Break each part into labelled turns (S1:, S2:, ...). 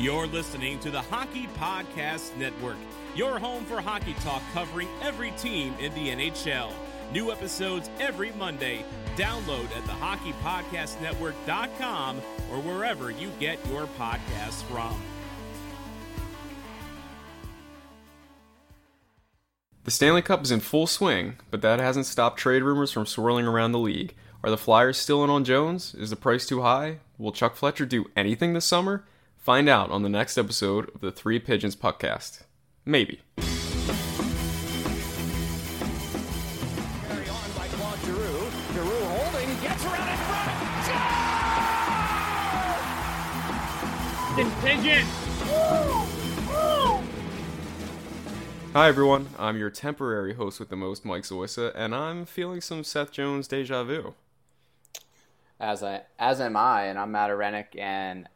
S1: You're listening to the Hockey Podcast Network, your home for hockey talk covering every team in the NHL. New episodes every Monday. Download at the hockeypodcastnetwork.com or wherever you get your podcasts from.
S2: The Stanley Cup is in full swing, but that hasn't stopped trade rumors from swirling around the league. Are the Flyers still in on Jones? Is the price too high? Will Chuck Fletcher do anything this summer? Find out on the next episode of the Three Pigeons podcast. Maybe.
S3: Carry on by Claude Giroux. Giroux holding, gets around in front.
S4: Pigeon.
S2: Hi everyone, I'm your temporary host with the most, Mike Zawissa, and I'm feeling some Seth Jones deja vu.
S5: As I as am I, and I'm Matt Arenik and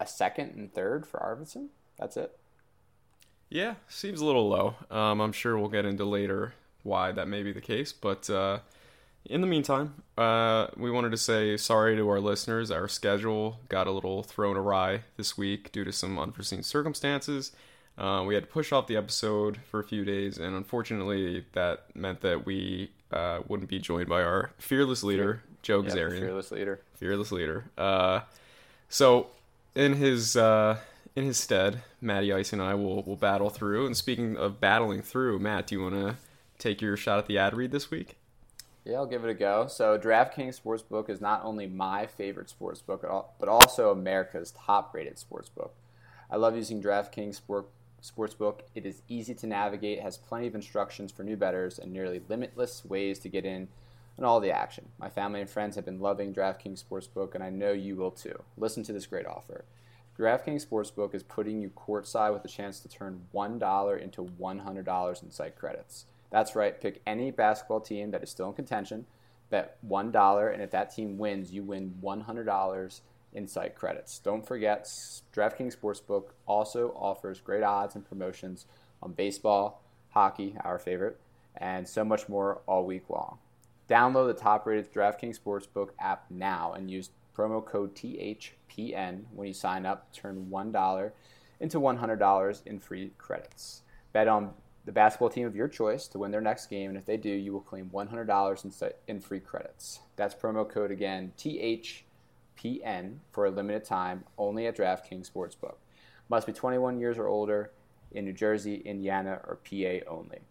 S5: a second and third for Arvidsson. That's it.
S2: Yeah, seems a little low. Um, I'm sure we'll get into later why that may be the case, but uh, in the meantime, uh, we wanted to say sorry to our listeners. Our schedule got a little thrown awry this week due to some unforeseen circumstances. Uh, we had to push off the episode for a few days, and unfortunately, that meant that we uh, wouldn't be joined by our fearless leader, Joe Gazarian
S5: fearless leader.
S2: fearless leader. Uh, so in his uh, in his stead, Matty Ice and I will will battle through. And speaking of battling through, Matt, do you want to take your shot at the ad read this week?
S5: Yeah, I'll give it a go. So, DraftKings Sportsbook is not only my favorite sportsbook, all- but also America's top-rated sportsbook. I love using DraftKings Sport, Sportsbook. It is easy to navigate, has plenty of instructions for new bettors, and nearly limitless ways to get in on all the action. My family and friends have been loving DraftKings Sportsbook, and I know you will too. Listen to this great offer. DraftKings Sportsbook is putting you courtside with a chance to turn $1 into $100 in site credits. That's right, pick any basketball team that is still in contention, bet $1, and if that team wins, you win $100 in site credits. Don't forget, DraftKings Sportsbook also offers great odds and promotions on baseball, hockey, our favorite, and so much more all week long. Download the top rated DraftKings Sportsbook app now and use promo code THPN when you sign up. Turn $1 into $100 in free credits. Bet on the basketball team of your choice to win their next game, and if they do, you will claim $100 in, free credits. That's promo code again THPN for a limited time only at DraftKings Sportsbook. Must be 21 years or older in New Jersey, Indiana, or PA only.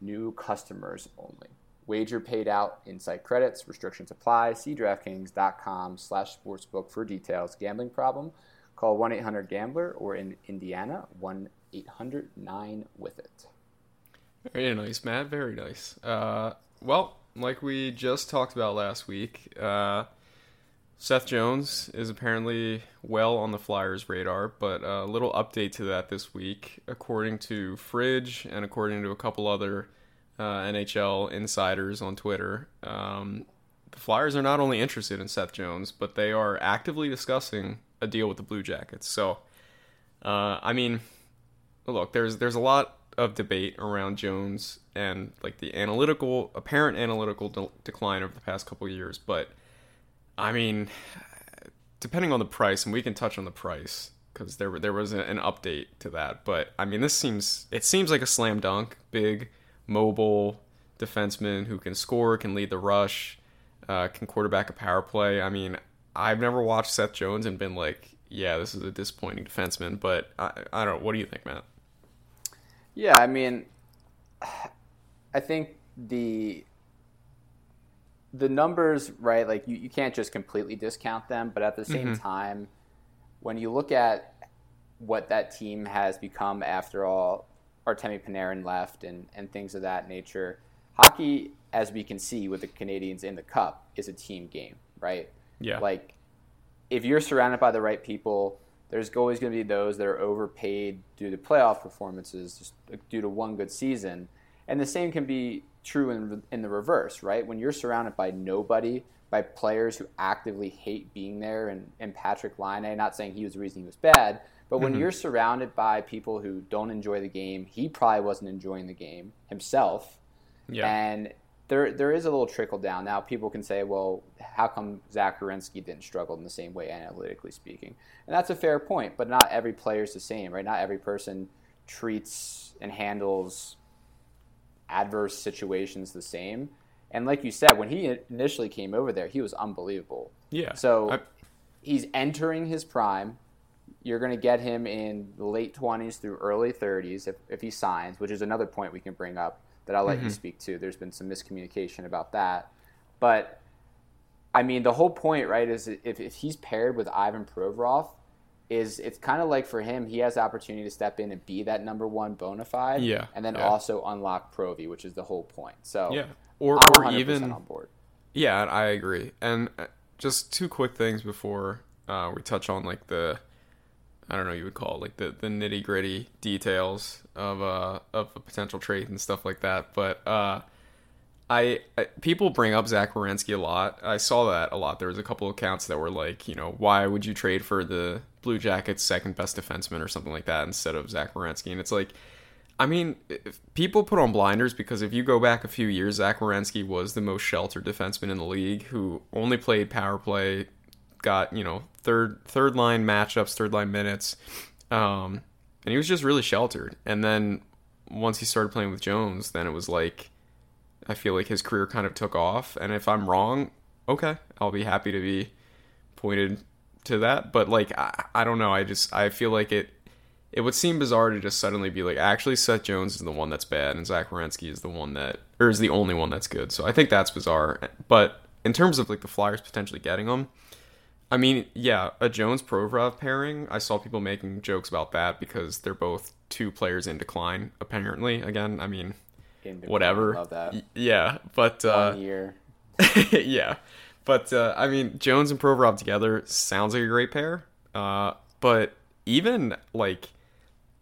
S5: New customers only. Wager paid out in site credits. Restrictions apply. See DraftKings.com slash sportsbook for details. Gambling problem? Call 1-800-GAMBLER or in Indiana, 1-800-9-WITH-IT.
S2: Very nice, Matt. Very nice. Uh, well, like we just talked about last week, uh, Seth Jones is apparently well on the Flyers' radar, but a little update to that this week. According to Fridge and according to a couple other uh, NHL insiders on Twitter, um, the Flyers are not only interested in Seth Jones, but they are actively discussing a deal with the Blue Jackets. So, uh, I mean, look, there's there's a lot of debate around Jones and like the analytical apparent analytical de- decline over the past couple years, but I mean, depending on the price, and we can touch on the price because there there was an update to that. But I mean, this seems it seems like a slam dunk, big, mobile defenseman who can score, can lead the rush, uh, can quarterback a power play. I mean, I've never watched Seth Jones and been like, yeah, this is a disappointing defenseman. But I, I don't know. What do you think, Matt?
S5: Yeah, I mean, I think the the numbers, right? Like you, you can't just completely discount them, but at the same time, when you look at what that team has become after all Artemi Panarin left and, and things of that nature, hockey, as we can see with the Canadiens in the cup, is a team game, right?
S2: Yeah.
S5: Like if you're surrounded by the right people, there's always going to be those that are overpaid due to playoff performances, just due to one good season. And the same can be true in, in the reverse, right? When you're surrounded by nobody, by players who actively hate being there, and, and Patrik Laine, not saying he was the reason he was bad, but when mm-hmm. you're surrounded by people who don't enjoy the game, he probably wasn't enjoying the game himself.
S2: Yeah.
S5: And there there is a little trickle down. Now people can say, well, how come Zach Werenski didn't struggle in the same way analytically speaking? And that's a fair point, but not every player is the same, right? Not every person treats and handles adverse situations the same. And like you said, when he initially came over there, he was unbelievable.
S2: Yeah.
S5: So
S2: I-
S5: he's entering his prime. You're going to get him in the late 20s through early 30s if, if he signs, which is another point we can bring up that I'll let you speak to. There's been some miscommunication about that. But, I mean, the whole point, right, is if, if he's paired with Ivan Provorov, is it's kind of like for him, he has the opportunity to step in and be that number one bona fide,
S2: Yeah,
S5: and then
S2: yeah.
S5: also unlock Provi, which is the whole point. So
S2: yeah. Or or
S5: 100%
S2: even
S5: on board.
S2: Yeah, I agree. And uh, just two quick things before uh, we touch on like the I don't know you would call it like the, the nitty gritty details of uh of a potential trade and stuff like that. But uh, I, I people bring up Zach Werenski a lot. I saw that a lot. There was a couple accounts that were like, you know, why would you trade for the Blue Jackets' second best defenseman or something like that instead of Zach Werenski? And it's like. I mean, people put on blinders because if you go back a few years, Zach Werenski was the most sheltered defenseman in the league who only played power play, got you know third third line matchups, third line minutes, um, and he was just really sheltered. And then once he started playing with Jones, then it was like I feel like his career kind of took off. And if I'm wrong, okay, I'll be happy to be pointed to that. But like I, I don't know, I just I feel like it it would seem bizarre to just suddenly be like, actually, Seth Jones is the one that's bad, and Zach Werenski is the one that, or is the only one that's good. So I think that's bizarre. But in terms of like the Flyers potentially getting them, I mean, yeah, a Jones Provorov pairing. I saw people making jokes about that because they're both two players in decline. Apparently, again, I mean, whatever.
S5: Love that.
S2: Y- Yeah, but uh,
S5: One year.
S2: yeah, but uh, I mean, Jones and Provorov together sounds like a great pair. Uh, but even like,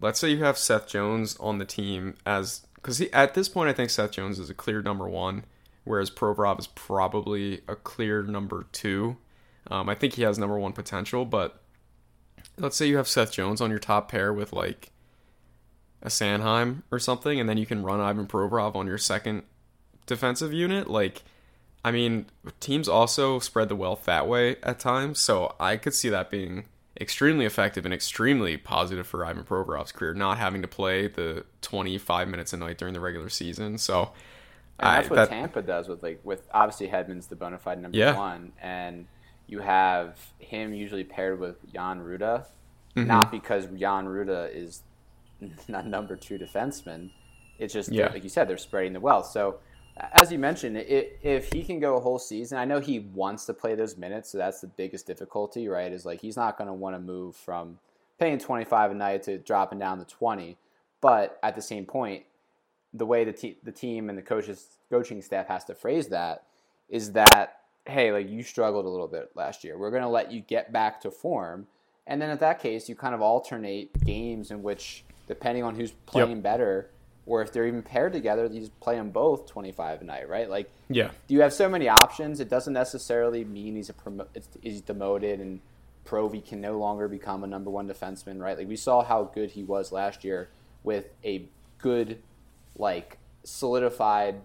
S2: let's say you have Seth Jones on the team as because at this point, I think Seth Jones is a clear number one, whereas Provorov is probably a clear number two. Um, I think he has number one potential, but let's say you have Seth Jones on your top pair with like a Sanheim or something, and then you can run Ivan Provorov on your second defensive unit. Like, I mean, teams also spread the wealth that way at times, so I could see that being extremely effective and extremely positive for Ivan Provorov's career, not having to play the 25 minutes a night during the regular season. So,
S5: And that's
S2: I-
S5: what
S2: that-
S5: Tampa does with like with obviously Hedman's the bona fide number
S2: Yeah.
S5: one, and you have him usually paired with Jan Rutta,
S2: Mm-hmm.
S5: not because Jan Rutta is not number two defenseman. It's just
S2: Yeah.
S5: like you said, they're spreading the wealth. So as you mentioned, i if he can go a whole season, I know he wants to play those minutes, so that's the biggest difficulty, right? Is like he's not going to want to move from paying twenty five a night to dropping down to twenty, but at the same point, the way the, te- the team and the coaches coaching staff has to phrase that is that hey like you struggled a little bit last year. We're going to let you get back to form. And then at that case you kind of alternate games in which depending on who's playing better or if they're even paired together you just play them both 25 a night right? Like
S2: yeah,
S5: you have so many options? It doesn't necessarily mean he's a promo- it's, he's demoted and Provi can no longer become a number one defenseman right? Like we saw how good he was last year with a good like solidified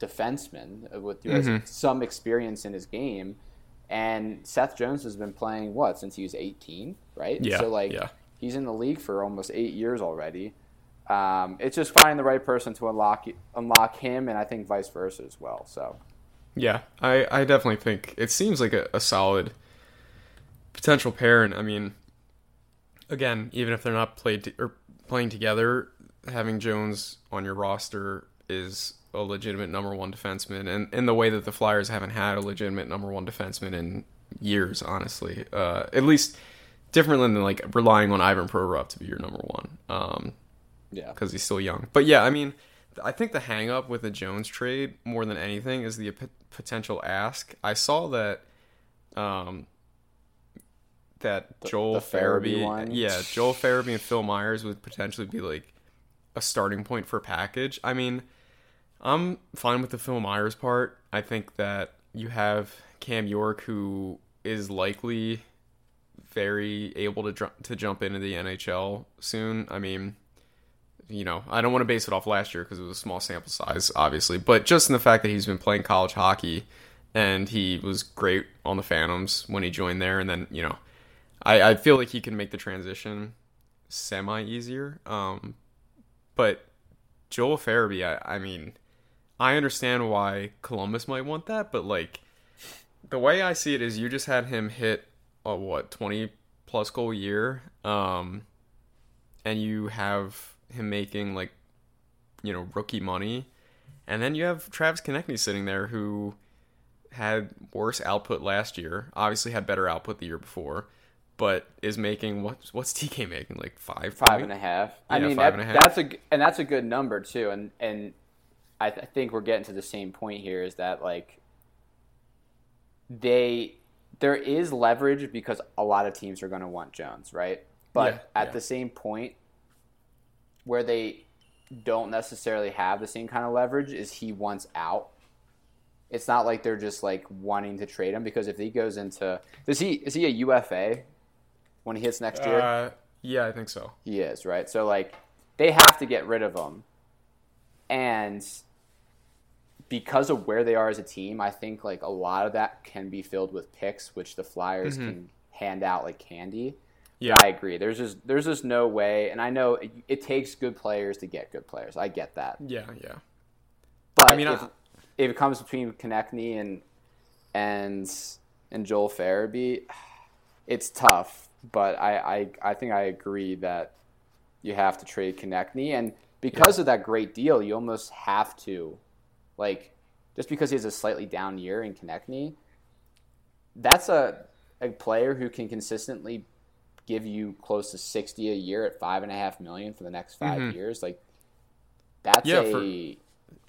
S5: defenseman with
S2: Mm-hmm.
S5: some experience in his game and Seth Jones has been playing what since he was 18 right
S2: Yeah,
S5: so like
S2: yeah.
S5: he's in the league for almost 8 years already um, it's just finding the right person to unlock unlock him and I think vice versa as well so
S2: yeah. I, I definitely think it seems like a, a solid potential pair. And I mean, again, even if they're not played to, or playing together, having Jones on your roster is a legitimate number one defenseman, and in the way that the Flyers haven't had a legitimate number one defenseman in years, honestly. Uh, at least different than like relying on Ivan Provorov to be your number one. Um,
S5: yeah
S2: because he's still young. But yeah, I mean, I think the hang up with the Jones trade more than anything is the p- potential ask. I saw that um that Joel
S5: the Farabee
S2: Farabee,
S5: one?
S2: yeah, Joel Farabee and Phil Myers would potentially be like a starting point for a package. I mean, I'm fine with the Phil Myers part. I think that you have Cam York who is likely very able to dr- to jump into the NHL soon. I mean, you know, I don't want to base it off last year because it was a small sample size, obviously, but just in the fact that he's been playing college hockey and he was great on the Phantoms when he joined there, and then you know, I, I feel like he can make the transition semi easier. Um, but Joel Farabee, I, I mean, I understand why Columbus might want that, but like the way I see it is, you just had him hit a what twenty plus goal year, um, and you have him making like you know rookie money, and then you have Travis Konecny sitting there who had worse output last year. Obviously, had better output the year before, but is making what's what's TK making like five
S5: five and a half. I
S2: Yeah,
S5: mean,
S2: five
S5: that,
S2: and a half.
S5: that's a and that's a good number too. And and I, th- I think we're getting to the same point here is that like they there is leverage because a lot of teams are going to want Jones, right? But
S2: Yeah,
S5: at
S2: yeah.
S5: the same point where they don't necessarily have the same kind of leverage is he wants out. It's not like they're just like wanting to trade him because if he goes into does he is he a UFA when he hits next year?
S2: Uh, yeah, I think so.
S5: He is, right? So like they have to get rid of him. And because of where they are as a team, I think like a lot of that can be filled with picks, which the Flyers mm-hmm. can hand out like candy.
S2: Yeah.
S5: I agree. There's just there's just no way, and I know it, it takes good players to get good players. I get that,
S2: Yeah, yeah.
S5: but
S2: I mean,
S5: if,
S2: I-
S5: if it comes between Konecny and and and Joel Farabee, it's tough. But I, I I think I agree that you have to trade Konecny, and because of that great deal, you almost have to, like, just because he has a slightly down year in Konecny, that's a a player who can consistently give you close to sixty a year at five and a half million for the next 5 mm-hmm. years. Like, that's
S2: Yeah,
S5: a
S2: for-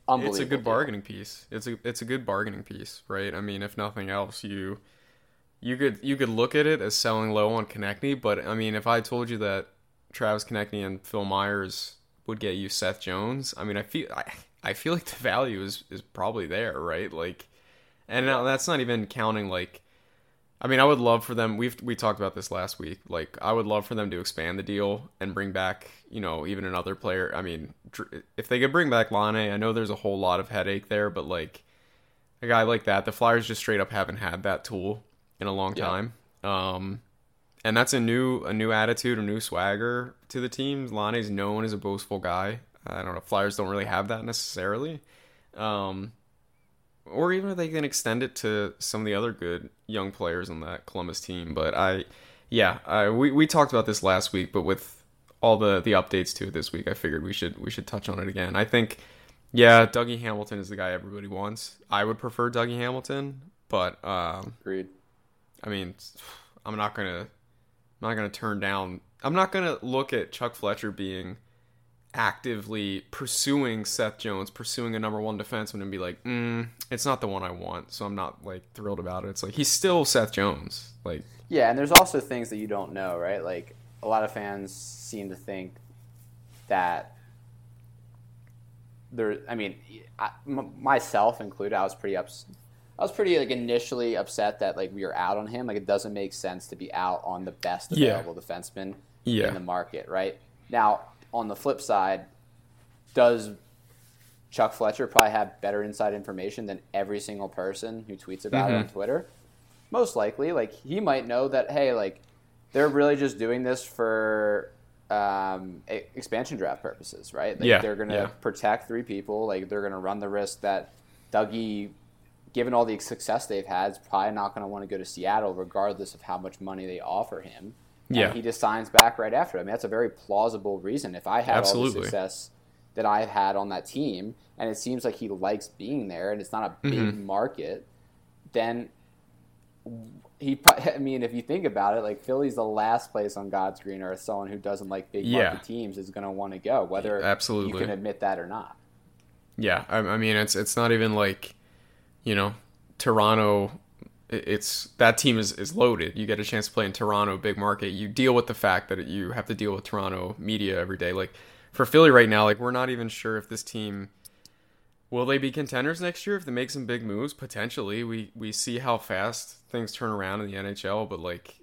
S5: unbelievable.
S2: It's a good
S5: deal.
S2: bargaining piece. It's a it's a good bargaining piece, right? I mean, if nothing else, you you could you could look at it as selling low on Konecny, but I mean, if I told you that Travis Konecny and Phil Myers would get you Seth Jones, I mean, I feel I, I feel like the value is is probably there, right? Like, and now that's not even counting like. I mean, I would love for them. We've we talked about this last week. Like, I would love for them to expand the deal and bring back, you know, even another player. I mean, if they could bring back Laine, I know there's a whole lot of headache there, but like a guy like that, the Flyers just straight up haven't had that tool in a long
S5: Yeah.
S2: time. Um, and that's a new a new attitude, a new swagger to the team. Laine's known as a boastful guy. I don't know. Flyers don't really have that necessarily. Um, or even if they can extend it to some of the other good young players on that Columbus team. But I, yeah, I, we we talked about this last week, but with all the the updates to it this week, I figured we should we should touch on it again. I think, yeah, Dougie Hamilton is the guy everybody wants. I would prefer Dougie Hamilton, but um,
S5: Agreed.
S2: I mean, I'm not gonna, I'm not gonna turn down. I'm not gonna look at Chuck Fletcher being actively pursuing Seth Jones, pursuing a number one defenseman, and be like, mm, it's not the one I want. So I'm not like thrilled about it. It's like he's still Seth Jones. Like,
S5: Yeah, and there's also things that you don't know, right? Like a lot of fans seem to think that there. I mean, I, m- myself included, I was pretty ups. I was pretty like initially upset that like we were out on him. Like it doesn't make sense to be out on the best
S2: Yeah.
S5: available defenseman
S2: Yeah.
S5: in the market, right? Now, on the flip side, does Chuck Fletcher probably have better inside information than every single person who tweets about it on Twitter? Most likely, like he might know that hey, like they're really just doing this for um, expansion draft purposes, right? Like,
S2: Yeah,
S5: they're going to
S2: yeah.
S5: protect three people. Like they're going to run the risk that Dougie, given all the success they've had, is probably not going to want to go to Seattle, regardless of how much money they offer him.
S2: Yeah.
S5: he just signs back right after. I mean, that's a very plausible reason. If I had all the success that I've had on that team, and it seems like he likes being there, and it's not a big
S2: Mm-hmm.
S5: market, then he. I mean, if you think about it, like Philly's the last place on God's green earth someone who doesn't like big
S2: Yeah.
S5: market teams is going to want to go, whether
S2: Absolutely.
S5: you can admit that or not.
S2: Yeah, I, I mean it's it's not even like, you know, Toronto. It- It's that team is is loaded. You get a chance to play in Toronto, big market. You deal with the fact that you have to deal with Toronto media every day. Like for Philly right now, like we're not even sure if this team will they be contenders next year if they make some big moves. Potentially, we we see how fast things turn around in the NHL. But like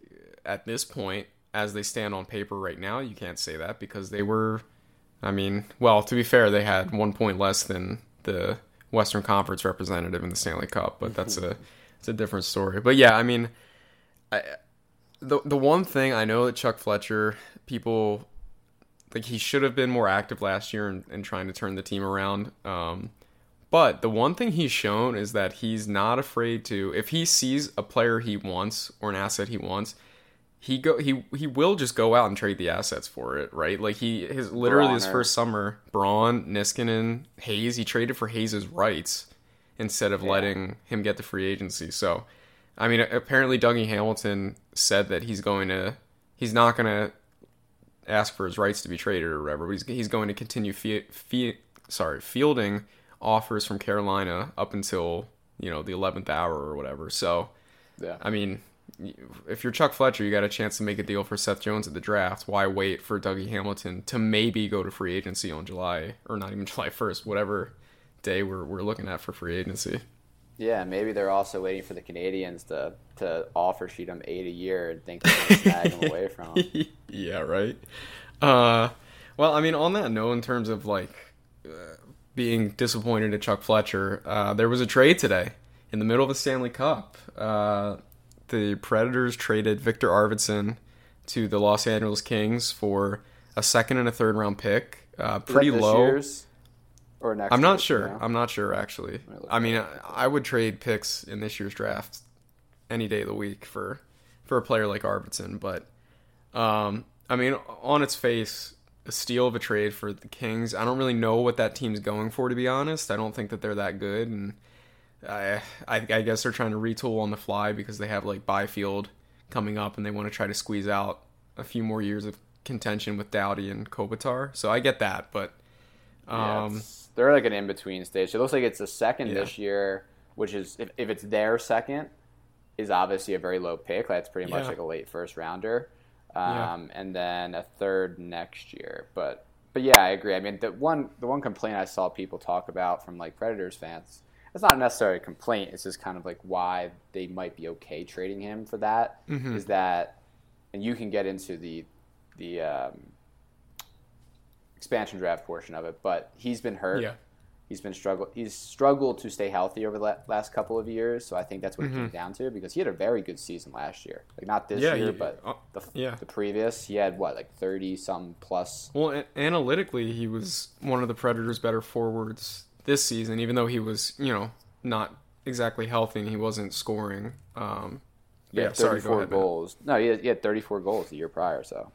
S2: at this point, as they stand on paper right now, you can't say that because they were I mean, well, to be fair, they had one point less than the Western Conference representative in the Stanley Cup, but that's a it's a different story. But yeah, I mean, I, the the one thing I know that Chuck Fletcher people like he should have been more active last year in, in trying to turn the team around. Um, but the one thing he's shown is that he's not afraid to if he sees a player he wants or an asset he wants, he go he he will just go out and trade the assets for it, right? Like he his literally his first summer, Braun, Niskanen, Hayes, he traded for Hayes's rights instead of letting him get the free agency. So, I mean, apparently Dougie Hamilton said that he's going to he's not going to ask for his rights to be traded or whatever. But he's he's going to continue fie, fie, sorry fielding offers from Carolina up until you know the eleventh hour or whatever. So,
S5: Yeah.
S2: I mean, if you're Chuck Fletcher, you got a chance to make a deal for Seth Jones at the draft. Why wait for Dougie Hamilton to maybe go to free agency on July or not even July 1st, whatever day we're we're looking at for free agency?
S5: Yeah, maybe they're also waiting for the Canadiens to, to offer sheet him eight a year and think they're going to snag him away from him.
S2: yeah, right. Uh, well, I mean, on that note, in terms of like uh, being disappointed at Chuck Fletcher, uh, there was a trade today in the middle of the Stanley Cup. Uh, the Predators traded Victor Arvidsson to the Los Angeles Kings for a second and a third round pick. Uh, pretty low.
S5: year's or next
S2: I'm not sure.
S5: you know?
S2: I'm not sure actually. I mean, I, I would trade picks in this year's draft any day of the week for for a player like Arvidsson, but um, I mean, on its face, a steal of a trade for the Kings. I don't really know what that team's going for, to be honest. I don't think that they're that good, and I I, I guess they're trying to retool on the fly because they have like Byfield coming up, and they want to try to squeeze out a few more years of contention with Doughty and Kopitar. So I get that, but.
S5: Yeah,
S2: Um,
S5: it's- they're like an in between stage. It looks like it's the second
S2: Yeah.
S5: this year, which is if, if it's their second, is obviously a very low pick. That's pretty much
S2: Yeah.
S5: like a late first rounder,
S2: Yeah.
S5: um, and then a third next year. But but yeah, I agree. I mean, the one the one complaint I saw people talk about from like Predators fans. It's not necessarily a complaint. It's just kind of like why they might be okay trading him for that. Is
S2: Mm-hmm.
S5: that, and you can get into the the um, expansion draft portion of it, but he's been hurt.
S2: Yeah.
S5: He's been struggle. He's struggled to stay healthy over the last couple of years. So I think that's what it came down to because he had a very good season last year. Like not this
S2: Mm-hmm. Yeah,
S5: year,
S2: he-
S5: but
S2: uh,
S5: the,
S2: yeah.
S5: the previous. He had what like thirty some plus.
S2: Well, a- analytically, he was one of the Predators' better forwards this season, even though he was, you know, not exactly healthy and he wasn't scoring. Um,
S5: Yeah,
S2: yeah, sorry, ahead.
S5: Goals. No, he had, he had thirty four goals the year prior. So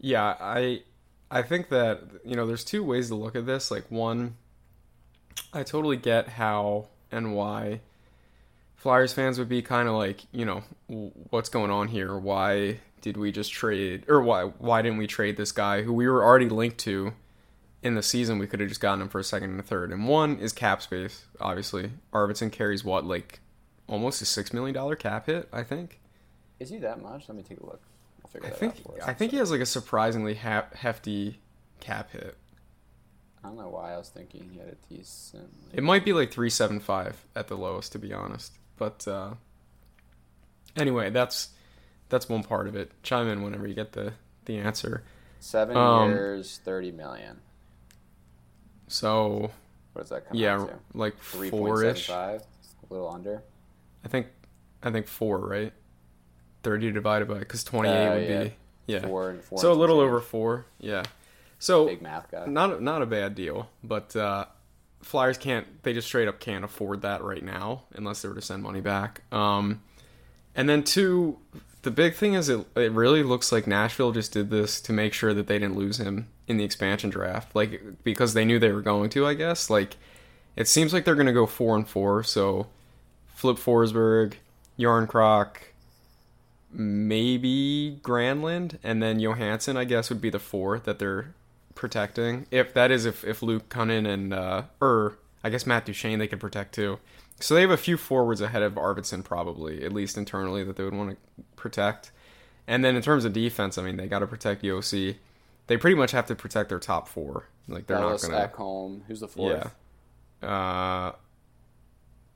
S2: Yeah, I, I think that you know, there's two ways to look at this. Like one, I totally get how and why Flyers fans would be kind of like, you know, what's going on here? Why did we just trade, or why why didn't we trade this guy who we were already linked to in the season? We could have just gotten him for a second and a third. And one is cap space. Obviously, Arvidsson carries what like almost a six million dollar cap hit. I think.
S5: is he that much? Let me take a look. Figure
S2: I
S5: that
S2: think
S5: out for us.
S2: I think he has like a surprisingly ha- hefty cap hit.
S5: I don't know why I was thinking he had a decent.
S2: It might be like three seven five at the lowest, to be honest. But uh, anyway, that's that's one part of it. Chime in whenever you get the the answer.
S5: Seven
S2: Um,
S5: years, thirty million.
S2: So
S5: What does that come
S2: yeah,
S5: out to?
S2: like four ish.
S5: a little under.
S2: I think I think four, right? Thirty divided by because twenty eight
S5: Uh,
S2: would
S5: yeah.
S2: be yeah.
S5: Four and four.
S2: so a
S5: and some
S2: little over four, yeah. So
S5: Big math guy.
S2: not not a bad deal, but uh, Flyers can't. They just straight up can't afford that right now unless they were to send money back. Um, and then two, the big thing is it it really looks like Nashville just did this to make sure that they didn't lose him in the expansion draft, like because they knew they were going to. I guess like it seems like they're going to go four and four. So Flip Forsberg, Yarn Croc, maybe Granlund, and then Johansen. I guess would be the four that they're protecting. If that is if if Luke Kunin and uh or I guess Matt Duchene they could protect too. So they have a few forwards ahead of Arvidsson probably, at least internally that they would want to protect. And then in terms of defense, I mean they got to protect Josi. They pretty much have to protect their top four. Like they're
S5: Dallas
S2: not gonna.
S5: Ekholm. Who's the fourth?
S2: Yeah. Uh,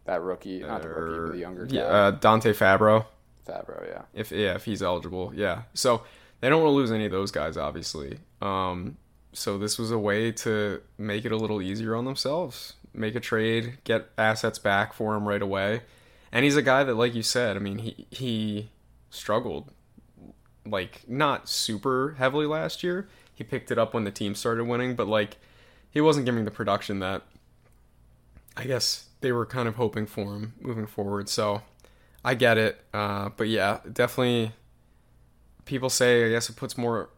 S5: That rookie, not the rookie, the younger guy.
S2: yeah, uh, Dante Fabro.
S5: Fabro, yeah.
S2: if yeah if he's eligible yeah so they don't want to lose any of those guys, obviously. Um, so this was a way to make it a little easier on themselves. Make a trade, get assets back for him right away. And he's a guy that, like you said, I mean, he he struggled like not super heavily last year. He picked it up when the team started winning, but like he wasn't giving the production that I guess they were kind of hoping for him moving forward. So I get it, uh, but yeah, definitely. People say I guess it puts more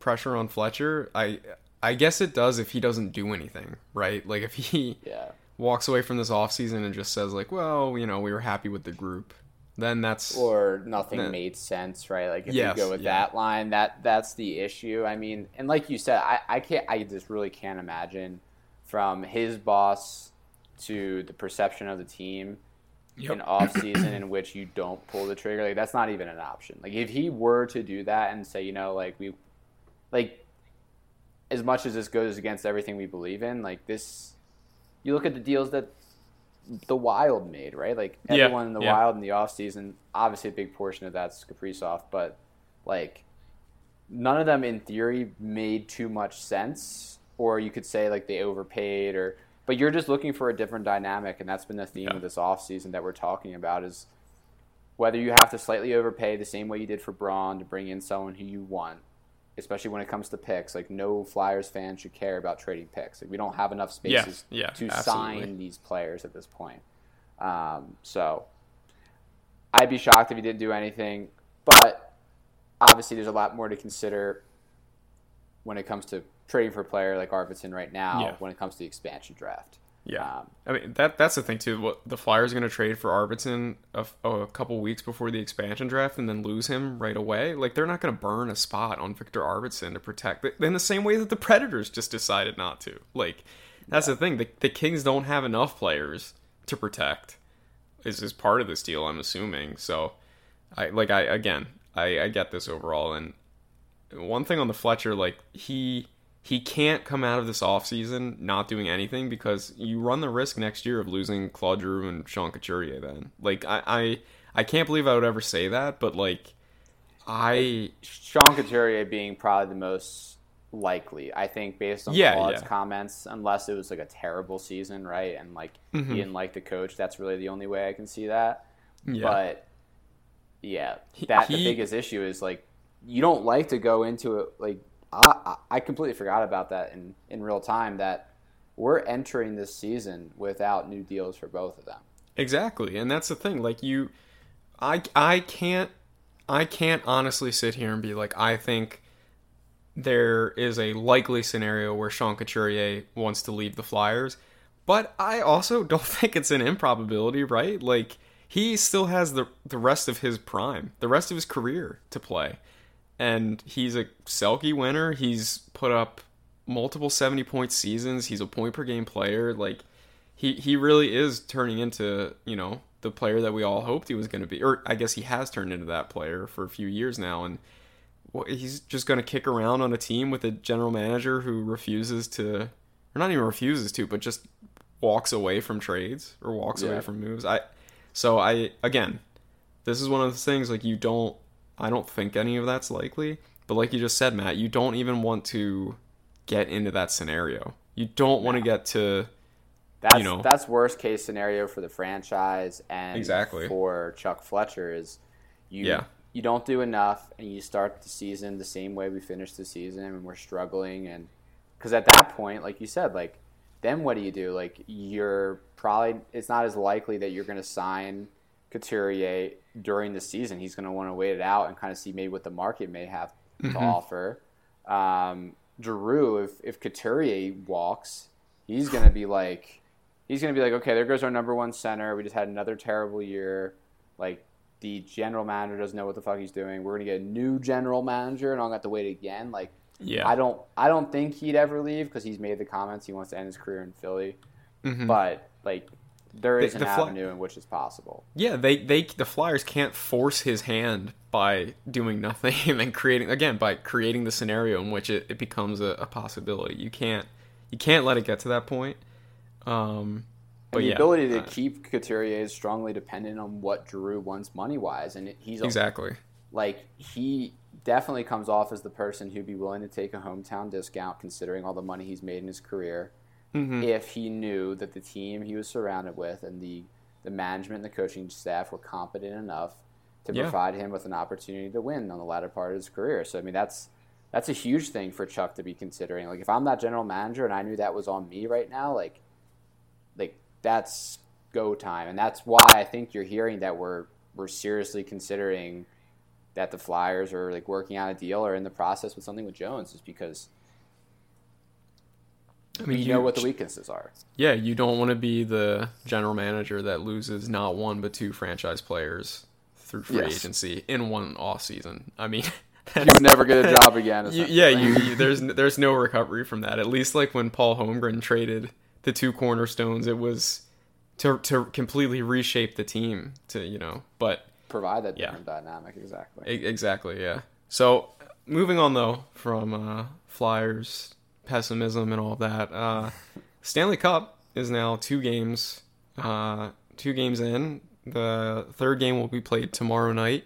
S2: pressure on Fletcher. I I guess it does if he doesn't do anything, right? Like if he
S5: Yeah.
S2: walks away from this offseason and just says like, well, you know, we were happy with the group, then that's
S5: or nothing
S2: Nah.
S5: made sense, right? Like if
S2: Yes,
S5: you go with
S2: yeah.
S5: that line, that that's the issue. I mean, and like you said, I, I can't I just really can't imagine from his boss to the perception of the team an off season in which you don't pull the trigger. Like that's not even an option. Like if he were to do that and say, you know, like we like as much as this goes against everything we believe in, like this you look at the deals that the Wild made, right? Like
S2: Yeah,
S5: everyone in the
S2: yeah.
S5: Wild in the offseason, obviously a big portion of that's Kaprizov, but like none of them in theory made too much sense or you could say like they overpaid or but you're just looking for a different dynamic and that's been the theme
S2: Yeah.
S5: of this offseason that we're talking about is whether you have to slightly overpay the same way you did for Braun to bring in someone who you want, especially when it comes to picks. Like no Flyers fan should care about trading picks. Like we don't have enough
S2: Yeah,
S5: spaces
S2: yeah,
S5: to
S2: absolutely.
S5: sign these players at this point. Um, so I'd be shocked if he didn't do anything, but obviously there's a lot more to consider when it comes to trading for a player like Arvidsson right now.
S2: Yeah.
S5: When it comes to the expansion draft,
S2: Yeah,
S5: Um,
S2: I mean that that's the thing too. What the Flyers are going to trade for Arvidsson a, a couple weeks before the expansion draft and then lose him right away. Like they're not going to burn a spot on Victor Arvidsson to protect. In the same way that the Predators just decided not to. Like that's the thing. The, the Kings don't have enough players to protect. Is is part of this deal? I'm assuming. So, I like I again I I get this overall and one thing on the Fletcher, like he he can't come out of this offseason not doing anything because you run the risk next year of losing Claude Giroux and Sean Couturier then. Like I, I I can't believe I would ever say that, but like I
S5: Sean Couturier being probably the most likely. I think based on
S2: Yeah,
S5: Claude's
S2: yeah.
S5: comments, unless it was like a terrible season, right? And like
S2: Mm-hmm.
S5: he didn't like the coach. That's really the only way I can see that.
S2: yeah.
S5: But yeah, that the biggest issue is like you don't like to go into it. Like I, I- completely forgot about that in in real time. That we're entering this season without new deals for both of them.
S2: Exactly, and that's the thing. Like you, I I can't I can't honestly sit here and be like I think there is a likely scenario where Sean Couturier wants to leave the Flyers, but I also don't think it's an improbability, right? Like he still has the the rest of his prime, the rest of his career to play, and he's a Selke winner. He's put up multiple seventy point seasons. He's a point per game player. Like he he really is turning into you know the player that we all hoped he was going to be, or I guess he has turned into that player for a few years now, and he's just going to kick around on a team with a general manager who refuses to, or not even refuses to, but just walks away from trades or walks
S5: Yeah.
S2: away from moves. I so I again, this is one of those things like you don't I don't think any of that's likely, but like you just said, Matt, you don't even want to get into that scenario. You don't want to get to
S5: That's
S2: You know.
S5: that's worst case scenario for the franchise and
S2: Exactly.
S5: for Chuck Fletcher is you
S2: Yeah.
S5: you don't do enough and you start the season the same way we finished the season and we're struggling and because at that point like you said like then what do you do like you're probably it's not as likely that you're going to sign Couturier during the season he's going to want to wait it out and kind of see maybe what the market may have
S2: Mm-hmm.
S5: to offer um, Giroux if if Couturier walks he's going to be like he's going to be like, okay, there goes our number one center. We just had another terrible year. Like the general manager doesn't know what the fuck he's doing. We're going to get a new general manager, and I'll have to wait again. Like,
S2: yeah.
S5: I don't, I don't think he'd ever leave because he's made the comments he wants to end his career in Philly.
S2: Mhm.
S5: But like, there is
S2: The-
S5: an
S2: the Fly-
S5: avenue in which it's possible.
S2: Yeah, they they the Flyers can't force his hand by doing nothing and then creating again by creating the scenario in which it, it becomes a, a possibility. You can't you can't let it get to that point. Um, but
S5: And the
S2: yeah,
S5: ability to
S2: uh,
S5: keep Couturier is strongly dependent on what Drew wants money wise, and he's
S2: exactly.
S5: like he definitely comes off as the person who'd be willing to take a hometown discount, considering all the money he's made in his career,
S2: Mm-hmm.
S5: if he knew that the team he was surrounded with and the the management and the coaching staff were competent enough to
S2: Yeah.
S5: provide him with an opportunity to win on the latter part of his career. So I mean that's that's a huge thing for Chuck to be considering. Like if I'm that general manager and I knew that was on me right now, like like that's go time. And that's why I think you're hearing that we're we're seriously considering that the Flyers are like working out a deal or in the process with something with Jones is because
S2: I mean,
S5: you know what the weaknesses are.
S2: Yeah, you don't want to be the general manager that loses not one but two franchise players through free
S5: Yes.
S2: agency in one off season. I mean,
S5: You never get a job again.
S2: you, yeah, you, you there's there's no recovery from that. At least like when Paul Holmgren traded the two cornerstones, it was to to completely reshape the team to you know. But
S5: provide that
S2: Yeah.
S5: different dynamic exactly.
S2: E- Exactly, yeah. So, moving on though from uh, Flyers pessimism and all of that, uh, Stanley Cup is now two games, uh, two games in. The third game will be played tomorrow night,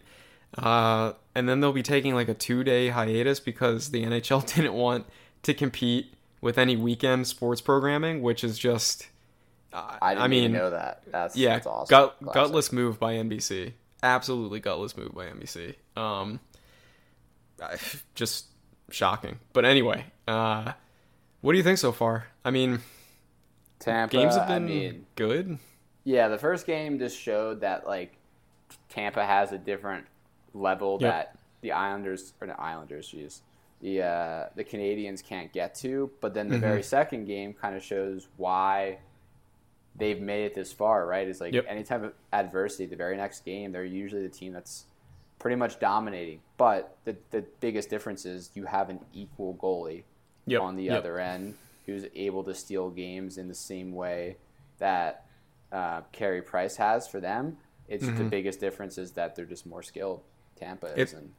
S2: uh, and then they'll be taking like a two-day hiatus because the NHL didn't want to compete with any weekend sports programming, which is just.
S5: I didn't
S2: I mean,
S5: know that. That's
S2: yeah,
S5: that's awesome.
S2: gut, gutless move by NBC. Absolutely gutless move by NBC. Um, just shocking. But anyway, uh, what do you think so far? I mean,
S5: Tampa.
S2: games have been
S5: I mean,
S2: good.
S5: yeah, the first game just showed that like Tampa has a different level
S2: Yep.
S5: that the Islanders or the Islanders, jeez, the uh, the Canadiens can't get to. But then the
S2: Mm-hmm.
S5: very second game kind of shows why they've made it this far. Right? It's like
S2: Yep.
S5: any type of adversity, the very next game, they're usually the team that's pretty much dominating. But the the biggest difference is you have an equal goalie
S2: Yep.
S5: on the
S2: yep.
S5: other end who's able to steal games in the same way that uh, Carey Price has for them. It's the biggest difference is that they're just more skilled. Tampa is,
S2: Mm-hmm. It-
S5: and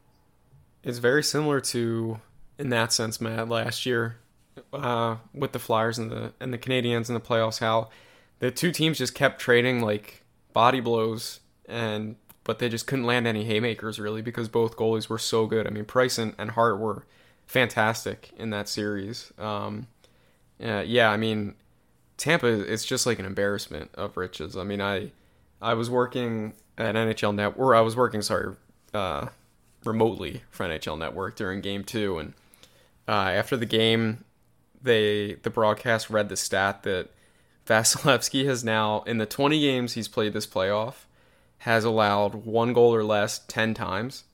S2: It's very similar to, in that sense, Matt, last year uh, with the Flyers and the and the Canadiens in the playoffs. How the two teams just kept trading like body blows, and but they just couldn't land any haymakers really because both goalies were so good. I mean, Price and, and Hart were fantastic in that series. Um, uh, yeah, I mean, Tampa it's just like an embarrassment of riches. I mean, I I was working at NHL Net, or I was working, sorry, uh, remotely for NHL Network during Game Two, and uh, after the game, they the broadcast read the stat that Vasilevskiy has now in the 20 games he's played this playoff has allowed one goal or less 10 times,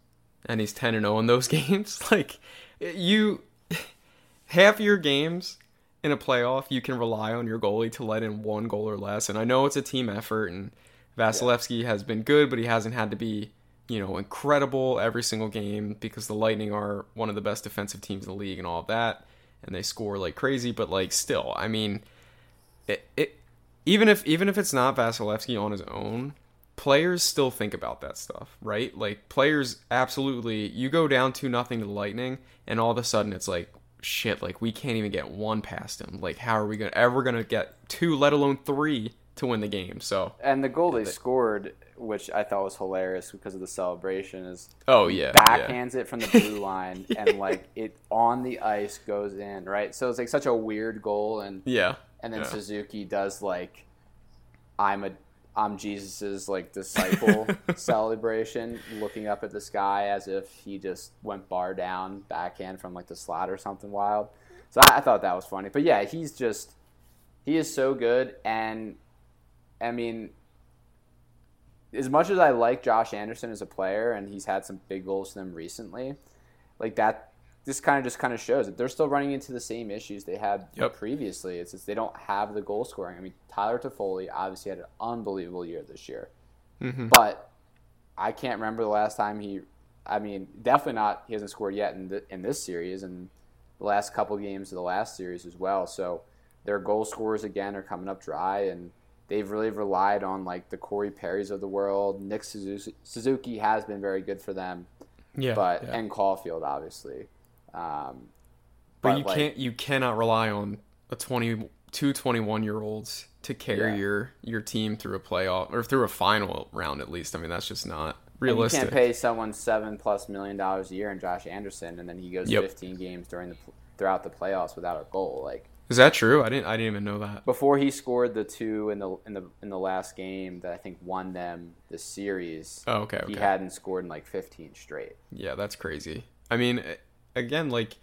S2: and he's 10 and 0 in those games. like you, half your games in a playoff, you can rely on your goalie to let in one goal or less. And I know it's a team effort, and Vasilevskiy has been good, but he hasn't had to be, you know, incredible every single game because the Lightning are one of the best defensive teams in the league and all of that, and they score like crazy. But like, still, I mean, it, it even if even if it's not Vasilevskiy on his own, players still think about that stuff, right? Like players absolutely you go down to nothing to the Lightning and all of a sudden it's like shit, like we can't even get one past him. Like how are we gonna ever gonna get two, let alone three to win the game? So
S5: and the goal they scored, which I thought was hilarious because of the celebration, is
S2: Oh yeah. yeah.
S5: backhands it from the blue line and like it on the ice goes in, right? So it's like such a weird goal, and
S2: Yeah.
S5: and then
S2: yeah.
S5: Suzuki does like I'm a I'm Jesus's like disciple celebration, looking up at the sky as if he just went bar down backhand from like the slot or something wild. So I, I thought that was funny. But yeah, he's just he is so good, and I mean, as much as I like Josh Anderson as a player, and he's had some big goals for them recently, like that. This kind of just kind of shows that they're still running into the same issues they had
S2: Yep.
S5: previously. It's just they don't have the goal scoring. I mean, Tyler Toffoli obviously had an unbelievable year this year,
S2: Mm-hmm.
S5: but I can't remember the last time he. I mean, definitely not. He hasn't scored yet in the, in this series and the last couple games of the last series as well. So their goal scorers again are coming up dry, and they've really relied on like the Corey Perrys of the world. Nick Suzuki, Suzuki has been very good for them,
S2: Yeah.
S5: but
S2: yeah.
S5: and Caufield obviously. Um,
S2: But, you
S5: like,
S2: can't you cannot rely on a 22 21 year olds to carry
S5: Yeah.
S2: your your team through a playoff or through a final round at least. I mean that's just not realistic.
S5: You can't pay someone seven plus million dollars a year and Josh Anderson, and then he goes
S2: Yep.
S5: 15 games during the throughout the playoffs without a goal. Like
S2: Is that true? I didn't. I didn't even know that.
S5: before he scored the two in the in the in the last game that I think won them the series.
S2: Oh, okay.
S5: He hadn't scored in like 15 straight.
S2: Yeah, that's crazy. I mean, a- again, like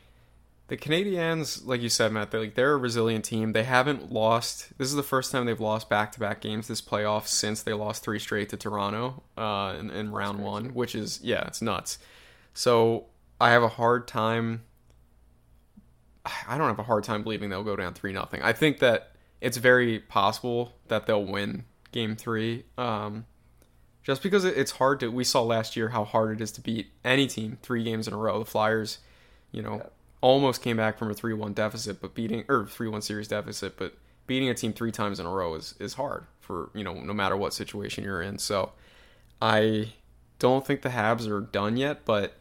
S2: the Canadiens, like you said, Matt, they're like they're a resilient team. They haven't lost. This is the first time they've lost back-to-back games this playoff since they lost three straight to Toronto uh, in, in round one, which is yeah, it's nuts. So I have a hard time. I don't have a hard time believing they'll go down three nothing. I think that it's very possible that they'll win game three. Um, just because it's hard to we saw last year how hard it is to beat any team three games in a row the flyers you know almost came back from a 3-1 deficit but beating or 3-1 series deficit but beating a team three times in a row is, is hard for you know no matter what situation you're in. So i don't think the habs are done yet but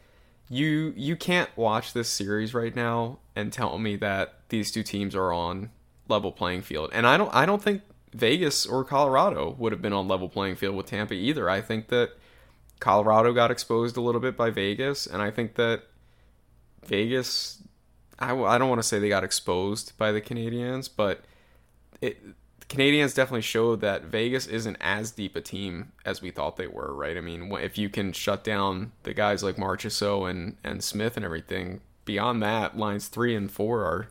S2: you you can't watch this series right now and tell me that these two teams are on level playing field. And i don't i don't think Vegas or Colorado would have been on level playing field with Tampa either. I think that Colorado got exposed a little bit by Vegas, and I think that Vegas, I, I don't want to say they got exposed by the Canadiens, but it, the Canadiens definitely showed that Vegas isn't as deep a team as we thought they were, right? I mean, if you can shut down the guys like Marchessault and, and Smith and everything, beyond that, lines three and four are,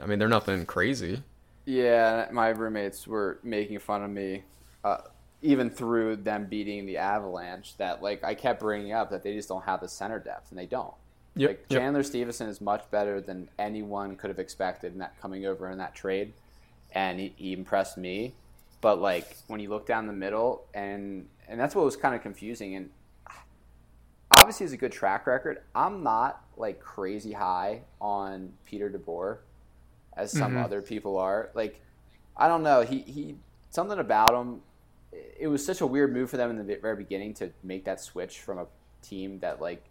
S2: I mean, they're nothing crazy.
S5: Yeah, my roommates were making fun of me, uh, even through them beating the Avalanche. That like I kept bringing up that they just don't have the center depth, and they don't.
S2: Yep,
S5: like
S2: yep.
S5: Chandler Stephenson is much better than anyone could have expected in that coming over in that trade, and he, he impressed me. But like when you look down the middle, and and that's what was kind of confusing. And obviously, he's a good track record. I'm not like crazy high on Peter DeBoer as some
S2: Mhm.
S5: other people are. Like, I don't know. He he something about him. It was such a weird move for them in the very beginning to make that switch from a team that like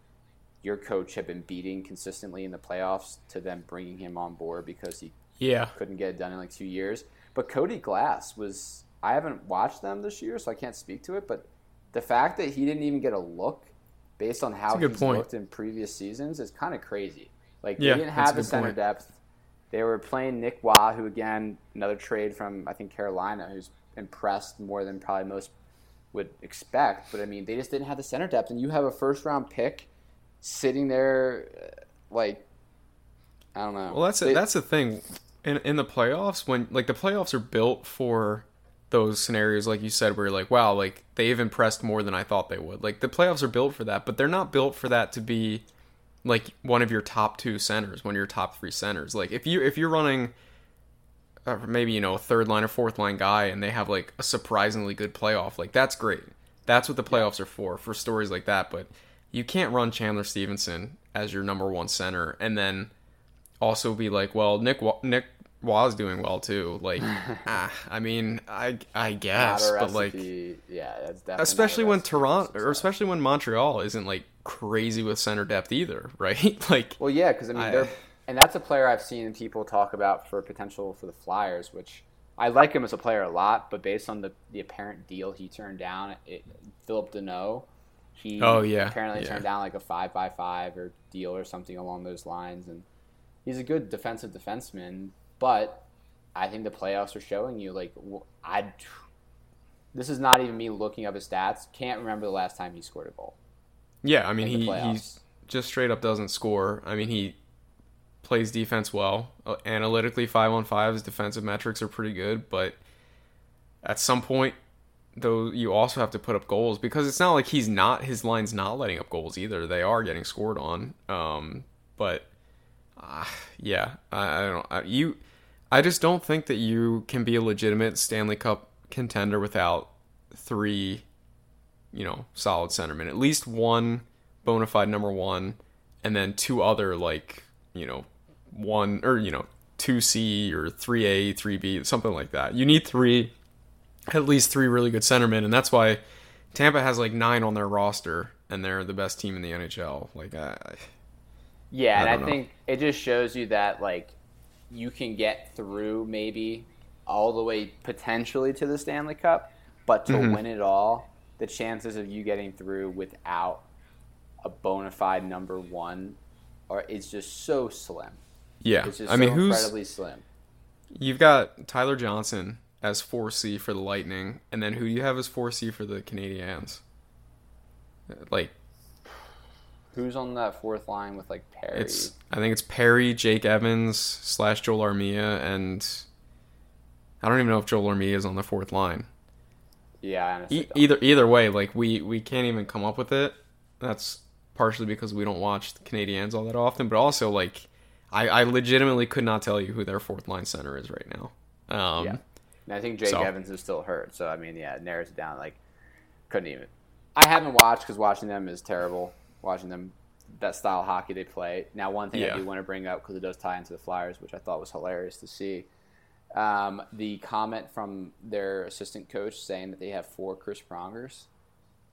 S5: your coach had been beating consistently in the playoffs to them bringing him on board because he
S2: Yeah.
S5: couldn't get it done in like two years. But Cody Glass was I haven't watched them this year, so I can't speak to it. But the fact that he didn't even get a look based on how
S2: a good
S5: he's
S2: point.
S5: looked in previous seasons is kind of crazy. Like
S2: Yeah,
S5: they didn't have the center
S2: point.
S5: depth. They were playing Nick Waugh, who again another trade from I think Carolina, who's impressed more than probably most would expect. But I mean, they just didn't have the center depth, and you have a first round pick sitting there, uh, like I don't know.
S2: Well, that's
S5: They-
S2: that's the thing. In in the playoffs when like the playoffs are built for those scenarios like you said where you're like wow like they've impressed more than I thought they would. Like the playoffs are built for that but they're not built for that to be like one of your top two centers one of your top three centers. Like if you if you're running uh, maybe you know a third line or fourth line guy and they have like a surprisingly good playoff like that's great. That's what the playoffs are for for stories like that but you can't run Chandler Stephenson as your number one center and then also be like, well, Nick Wa- Nick was doing well too. Like, ah, I mean, I I guess, but like,
S5: yeah, that's definitely
S2: especially when Toronto or especially when Montreal isn't like crazy with center depth either, right? like,
S5: Well, yeah, because I mean,
S2: I-
S5: they're and that's a player I've seen people talk about for potential for the Flyers, which I like him as a player a lot, but based on the, the apparent deal he turned down, it, Phillip Danault, he
S2: Oh, yeah,
S5: apparently
S2: yeah.
S5: turned down like a five by five or deal or something along those lines, and he's a good defensive defenseman, but I think the playoffs are showing you like I. This is not even me looking up his stats. Can't remember the last time he scored a goal
S2: yeah, I mean, he he just straight up doesn't score. I mean, he plays defense well. Uh, analytically, five on five, his defensive metrics are pretty good, but at some point, though, you also have to put up goals because it's not like he's not his line's not letting up goals either. They are getting scored on. Um, but uh, yeah, I, I don't. I, you, I just don't think that you can be a legitimate Stanley Cup contender without three you know, solid centerman. At least one bona fide number one, and then two other like, you know, one or you know, two C or three A, three B, something like that. You need three, at least three really good centermen, and that's why Tampa has like nine on their roster, and they're the best team in the NHL. Like, I,
S5: Yeah,
S2: I
S5: and I,
S2: know.
S5: think it just shows you that like you can get through maybe all the way potentially to the Stanley Cup, but to
S2: Mm-hmm.
S5: win it all, the chances of you getting through without a bona fide number one are is just so slim.
S2: Yeah,
S5: It's just
S2: I mean,
S5: so
S2: who's
S5: incredibly slim.
S2: you've got Tyler Johnson as 4C for the Lightning, and then who do you have as 4C for the Canadiens? Like
S5: Who's on that fourth line with like Perry?
S2: it's, I think it's Perry, Jake Evans slash Joel Armia, and I don't even know if Joel Armia is on the fourth line.
S5: yeah, honestly
S2: E- either either way, like we we can't even come up with it. That's partially because we don't watch the Canadiens all that often, but also like I, I legitimately could not tell you who their fourth line center is right now. Um,
S5: Yeah. And I think Jake
S2: So-
S5: Evans is still hurt. So I mean, yeah, it narrows it down. Like, couldn't even. I haven't watched because watching them is terrible. Watching them, that style of hockey they play. Now, one thing
S2: Yeah.
S5: I do want to bring up because it does tie into the Flyers, which I thought was hilarious to see. Um, the comment from their assistant coach saying that they have four Chris Prongers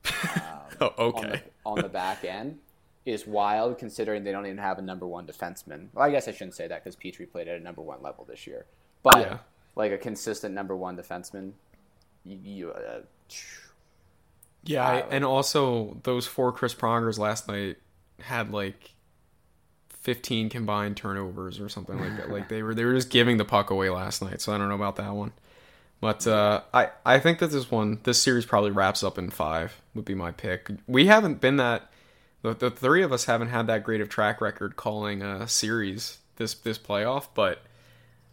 S2: Oh,
S5: on
S2: okay.
S5: the, on the back end is wild considering they don't even have a number one defenseman. Well, I guess I shouldn't say that because Petry played at a number one level this year. But
S2: Yeah.
S5: Like a consistent number one defenseman, you, you uh,
S2: Yeah, I, and also those four Chris Prongers last night had like 15 combined turnovers or something like that. Like they were they were just giving the puck away last night. So I don't know about that one. But uh, I I think that this one this series probably wraps up in five would be my pick. We haven't been that the, the three of us haven't had that great of track record calling a series this this playoff, but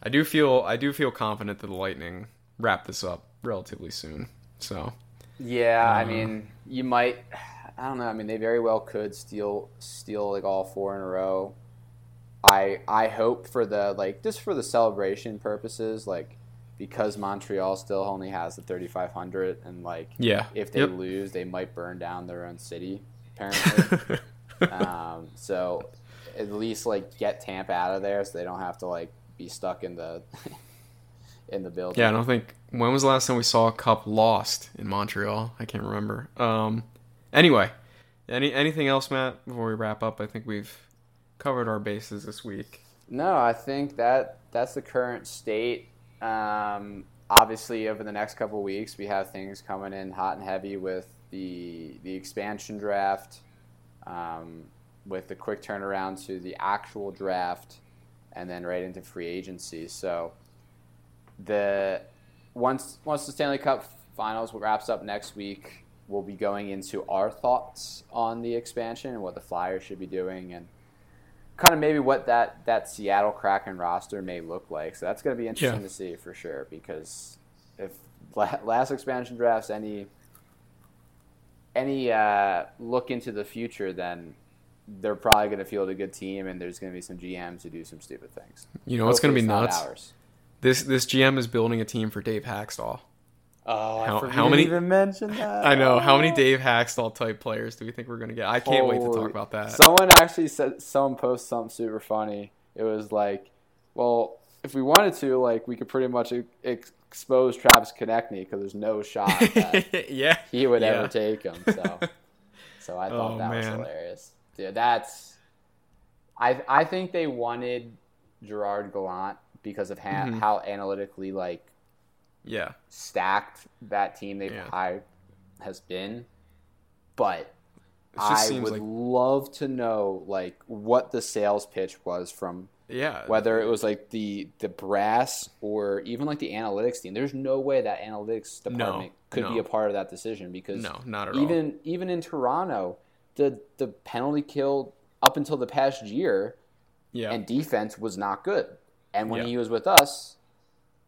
S2: I do feel I do feel confident that the Lightning wrap this up relatively soon. So
S5: yeah. I mean, you might. I don't know. I mean, they very well could steal steal like all four in a row. I I hope for the like just for the celebration purposes, like because Montreal still only has the 3500 and like
S2: yeah,
S5: if they
S2: Yep.
S5: lose, they might burn down their own city. Apparently, um, so at least like get Tampa out of there, so they don't have to like be stuck in the in the building.
S2: Yeah, I don't think when was the last time we saw a cup lost in Montreal? I can't remember. Um, anyway, any anything else, Matt? Before we wrap up, I think we've covered our bases this week.
S5: No, I think that that's the current state. Um, obviously, over the next couple weeks, we have things coming in hot and heavy with the the expansion draft, um, with the quick turnaround to the actual draft, and then right into free agency. So, the once once the Stanley Cup Finals wraps up next week, we'll be going into our thoughts on the expansion and what the Flyers should be doing and kind of maybe what that that Seattle Kraken roster may look like. So that's going to be interesting
S2: Yeah.
S5: to see for sure because if last expansion drafts any any uh, look into the future, then they're probably going to field a good team, and there's going to be some GMs who do some stupid things.
S2: You know what's going to be nuts?
S5: ours.
S2: This this GM is building a team for Dave Hakstol.
S5: Oh,
S2: How- how many-
S5: even mention that.
S2: I know. How many. Dave Hakstol type players do we think we're going to get? I can't wait to talk about that.
S5: Someone actually said someone posted something super funny. It was like, well, if we wanted to, like, we could pretty much ex- expose Travis Konecny because there's no shot that
S2: yeah,
S5: he would
S2: Yeah.
S5: ever take him. So, so I thought
S2: Oh,
S5: that was hilarious. Dude, that's. I I think they wanted Gerard Gallant because of ha-
S2: Mhm.
S5: how analytically like
S2: yeah,
S5: stacked that team they've
S2: Yeah.
S5: hired has been, but I would
S2: like-
S5: love to know like what the sales pitch was from
S2: yeah.
S5: whether it was like the the brass or even like the analytics team. There's no way that analytics department could be a part of that decision because
S2: no, not at all.
S5: even even in Toronto, the the penalty kill up until the past year
S2: yeah,
S5: and defense was not good. And when
S2: Yeah.
S5: he was with us,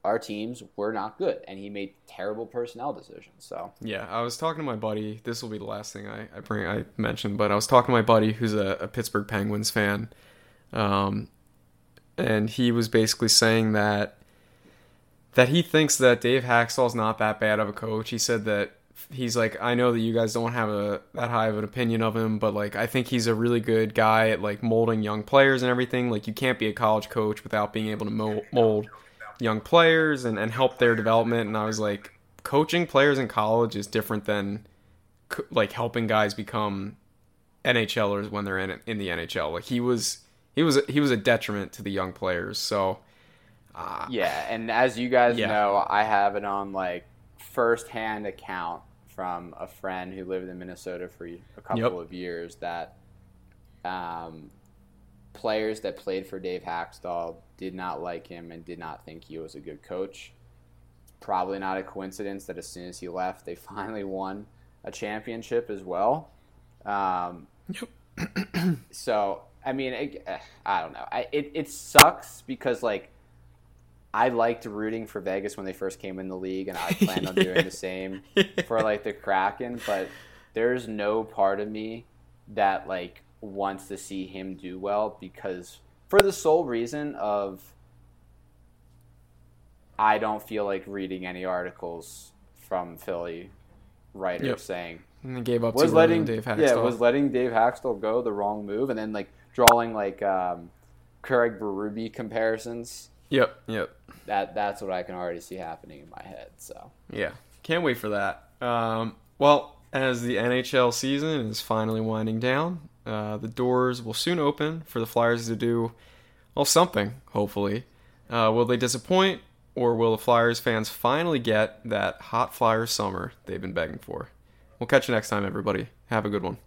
S5: our teams were not good, and he made terrible personnel decisions. So
S2: Yeah, I was talking to my buddy. This will be the last thing I, I bring I mentioned, but I was talking to my buddy who's a, a Pittsburgh Penguins fan, um, and he was basically saying that that he thinks that Dave Hakstol's not that bad of a coach. He said that he's like, I know that you guys don't have a that high of an opinion of him, but like I think he's a really good guy at like molding young players and everything. Like you can't be a college coach without being able to mold young players and, and help their development. And I was like, coaching players in college is different than like helping guys become NHLers when they're in in the NHL. Like he was he was he was a detriment to the young players. So uh,
S5: yeah, and as you guys
S2: Yeah.
S5: know, I have it on like first hand account from a friend who lived in Minnesota for a couple
S2: Yep.
S5: of years that um, players that played for Dave Hakstol did not like him and did not think he was a good coach. Probably not a coincidence that as soon as he left, they finally won a championship as well. Um, so I mean, eh, I don't know. I, it it sucks because like I liked rooting for Vegas when they first came in the league, and I plan on doing the same for like the Kraken. But there's no part of me that like wants to see him do well because for the sole reason of I don't feel like reading any articles from Philly writers
S2: Yep.
S5: saying
S2: And they gave up
S5: was letting
S2: Dave Hakstol.
S5: yeah was letting Dave Hakstol go the wrong move, and then like drawing like um, Craig Berube comparisons.
S2: Yep, yep.
S5: That that's what I can already see happening in my head. So
S2: Yeah, can't wait for that. Um, well, as the NHL season is finally winding down, uh, the doors will soon open for the Flyers to do, well, something, hopefully. Uh, will they disappoint, or will the Flyers fans finally get that hot Flyers summer they've been begging for? We'll catch you next time, everybody. Have a good one.